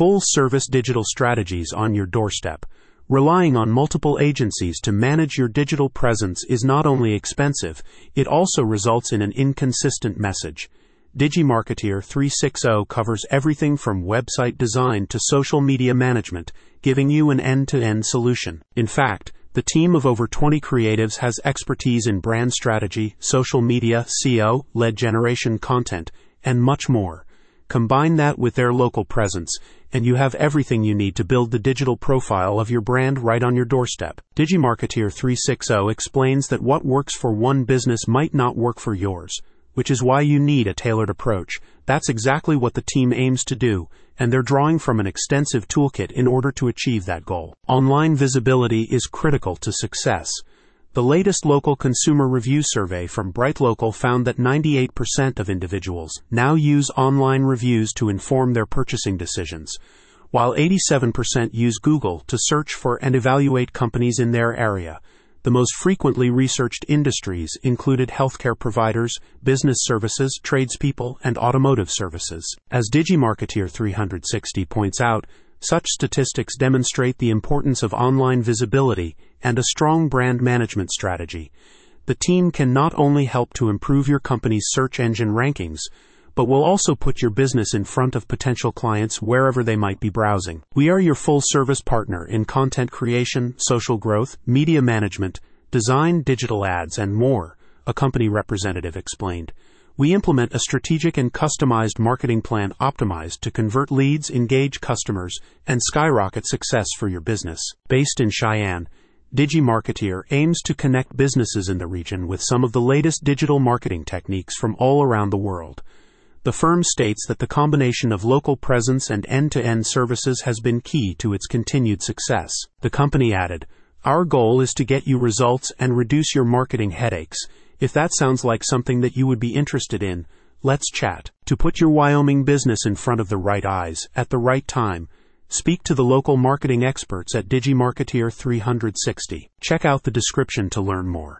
full service digital strategies on your doorstep. Relying on multiple agencies to manage your digital presence is not only expensive, it also results in an inconsistent message. DigiMarketeer 360 covers everything from website design to social media management, giving you an end to end solution. In fact, the team of over 20 creatives has expertise in brand strategy, social media, SEO, lead generation content, and much more. Combine that with their local presence, and you have everything you need to build the digital profile of your brand right on your doorstep. DigiMarketeer 360 explains that what works for one business might not work for yours which is why you need a tailored approach. That's exactly what the team aims to do, and they're drawing from an extensive toolkit in order to achieve that goal. Online visibility is critical to success. The latest local consumer review survey from BrightLocal found that 98% of individuals now use online reviews to inform their purchasing decisions, while 87% use Google to search for and evaluate companies in their area. The most frequently researched industries included healthcare providers, business services, tradespeople, and automotive services. As DigiMarketeer 360 points out, such statistics demonstrate the importance of online visibility and a strong brand management strategy. The team can not only help to improve your company's search engine rankings, but will also put your business in front of potential clients wherever they might be browsing. We are your full service partner in content creation, social growth, media management, design, digital ads, and more, a company representative explained. We implement a strategic and customized marketing plan optimized to convert leads, engage customers, and skyrocket success for your business. Based in Cheyenne, DigiMarketeer aims to connect businesses in the region with some of the latest digital marketing techniques from all around the world. The firm states that the combination of local presence and end to end services has been key to its continued success. The company added, Our goal is to get you results and reduce your marketing headaches. If that sounds like something that you would be interested in, let's chat. To put your Wyoming business in front of the right eyes at the right time, speak to the local marketing experts at DigiMarketeer 360. Check out the description to learn more.